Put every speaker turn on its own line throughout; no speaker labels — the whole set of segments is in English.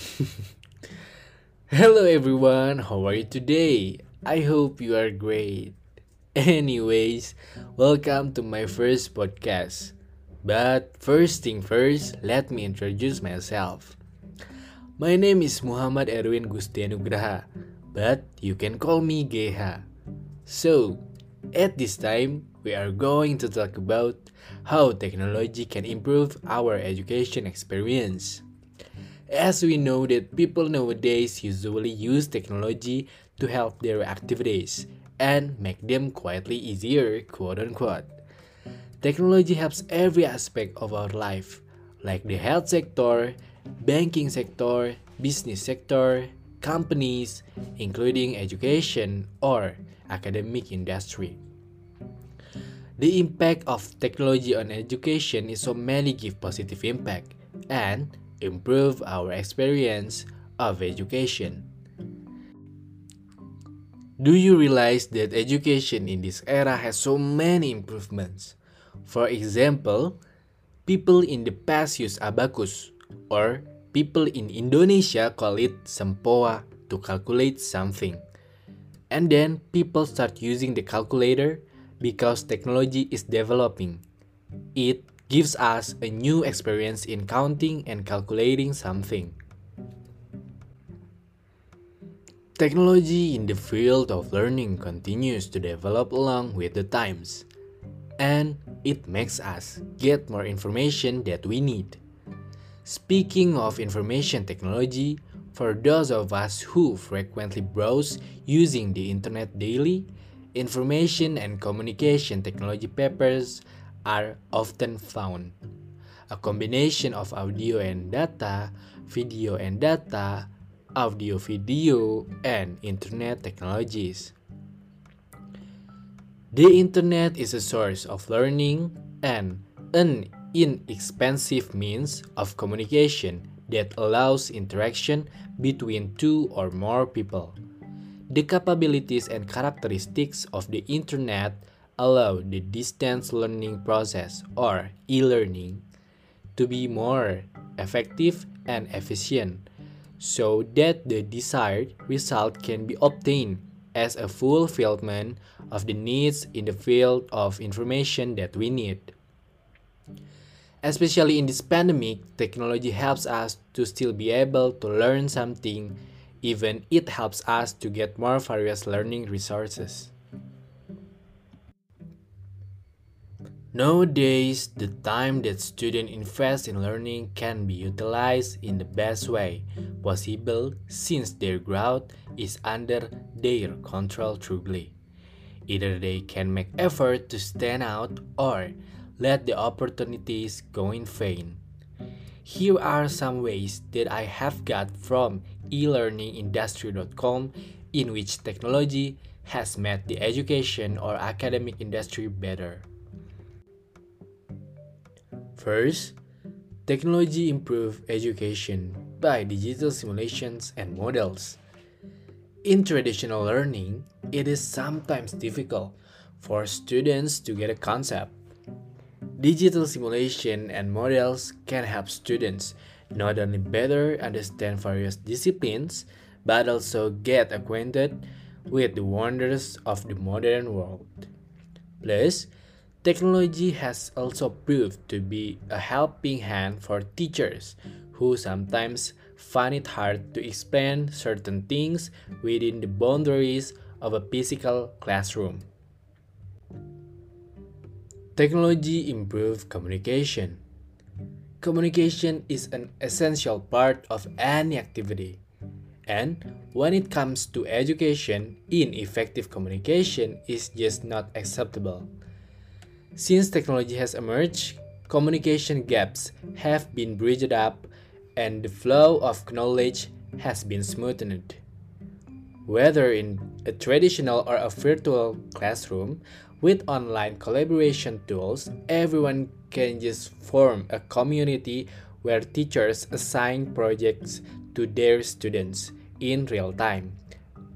Hello everyone, how are you today? I hope you are great. Anyways, welcome to my first podcast. But first thing first, let me introduce myself. My name is Muhammad Erwin Gustianugraha, but you can call me Geha. So, at this time, we are going to talk about how technology can improve our education experience. As we know that people nowadays usually use technology to help their activities and make them quietly easier, quote unquote. Technology helps every aspect of our life, like the health sector, banking sector, business sector, companies, including education or academic industry. The impact of technology on education is so many give positive impact and improve our experience of education. Do you realize that education in this era has so many improvements? For example, people in the past use abacus or people in Indonesia call it sempoa to calculate something. And then people start using the calculator because technology is developing. It gives us a new experience in counting and calculating something. Technology in the field of learning continues to develop along with the times, and it makes us get more information that we need. Speaking of information technology, for those of us who frequently browse using the internet daily, information and communication technology papers are often found. A combination of audio and data, video and data, audio video, and internet technologies. The internet is a source of learning and an inexpensive means of communication that allows interaction between two or more people. The capabilities and characteristics of the internet allow the distance learning process or e-learning to be more effective and efficient so that the desired result can be obtained as a fulfillment of the needs in the field of information that we need. Especially in this pandemic, technology helps us to still be able to learn something even it helps us to get more various learning resources. Nowadays, the time that students invest in learning can be utilized in the best way possible since their growth is under their control truly. Either they can make effort to stand out or let the opportunities go in vain. Here are some ways that I have got from elearningindustry.com in which technology has made the education or academic industry better. First, technology improve education by digital simulations and models. In traditional learning, it is sometimes difficult for students to get a concept. Digital simulation and models can help students not only better understand various disciplines, but also get acquainted with the wonders of the modern world. Plus, technology has also proved to be a helping hand for teachers who sometimes find it hard to explain certain things within the boundaries of a physical classroom. Technology improves communication. Communication is an essential part of any activity. And when it comes to education, ineffective communication is just not acceptable. Since technology has emerged, communication gaps have been bridged up and the flow of knowledge has been smoothened. Whether in a traditional or a virtual classroom, with online collaboration tools, everyone can just form a community where teachers assign projects to their students in real time,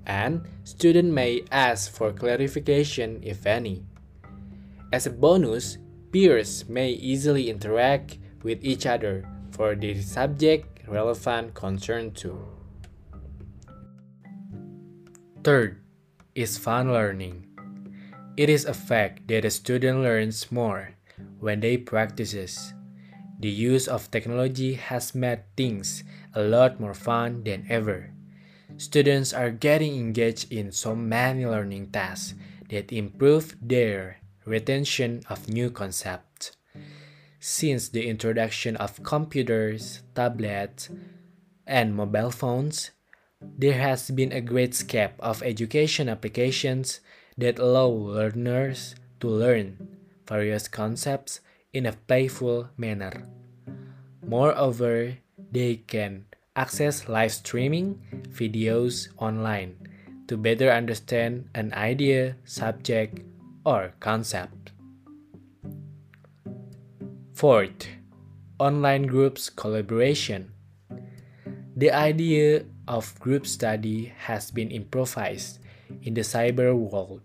and students may ask for clarification if any. As a bonus, peers may easily interact with each other for the subject relevant concern too. Third is fun learning. It is a fact that a student learns more when they practices. The use of technology has made things a lot more fun than ever. Students are getting engaged in so many learning tasks that improve their retention of new concepts. Since the introduction of computers, tablets, and mobile phones, there has been a great scape of education applications that allow learners to learn various concepts in a playful manner. Moreover, they can access live streaming videos online to better understand an idea, subject, or concept. Fourth, online groups collaboration. The idea of group study has been improvised in the cyber world.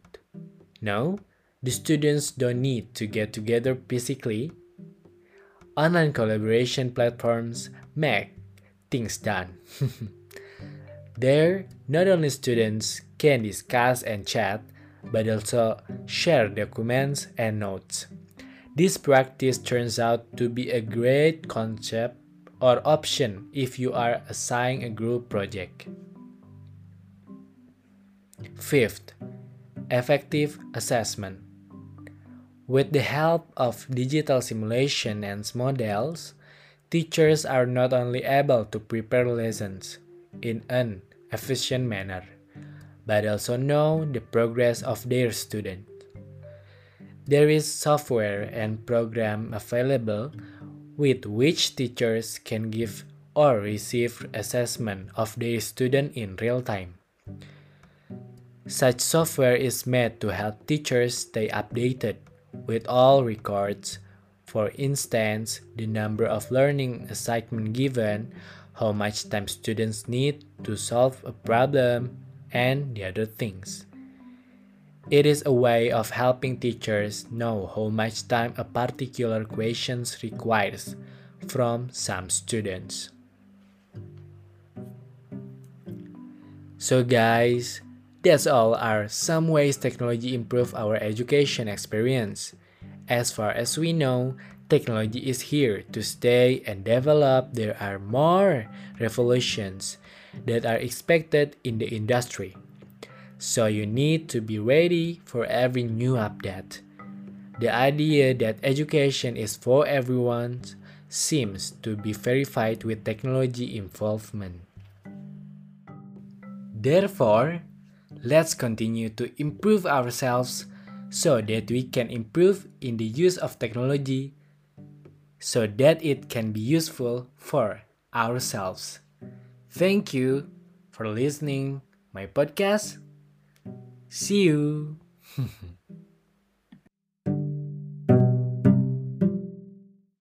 Now, the students don't need to get together physically. Online collaboration platforms make things done. there, not only students can discuss and chat, but also share documents and notes. This practice turns out to be a great concept or option if you are assigned a group project. Fifth, effective assessment. With the help of digital simulation and models, teachers are not only able to prepare lessons in an efficient manner, but also know the progress of their student. There is software and program available with which teachers can give or receive assessment of their student in real time. Such software is made to help teachers stay updated with all records, for instance, the number of learning assignment given, how much time students need to solve a problem, and the other things. It is a way of helping teachers know how much time a particular question requires from some students. So guys, that's all are some ways technology improve our education experience. As far as we know, technology is here to stay and develop. There are more revolutions that are expected in the industry. So you need to be ready for every new update. The idea that education is for everyone seems to be verified with technology involvement. Therefore, let's continue to improve ourselves so that we can improve in the use of technology so that it can be useful for ourselves. Thank you for listening my podcast. See you.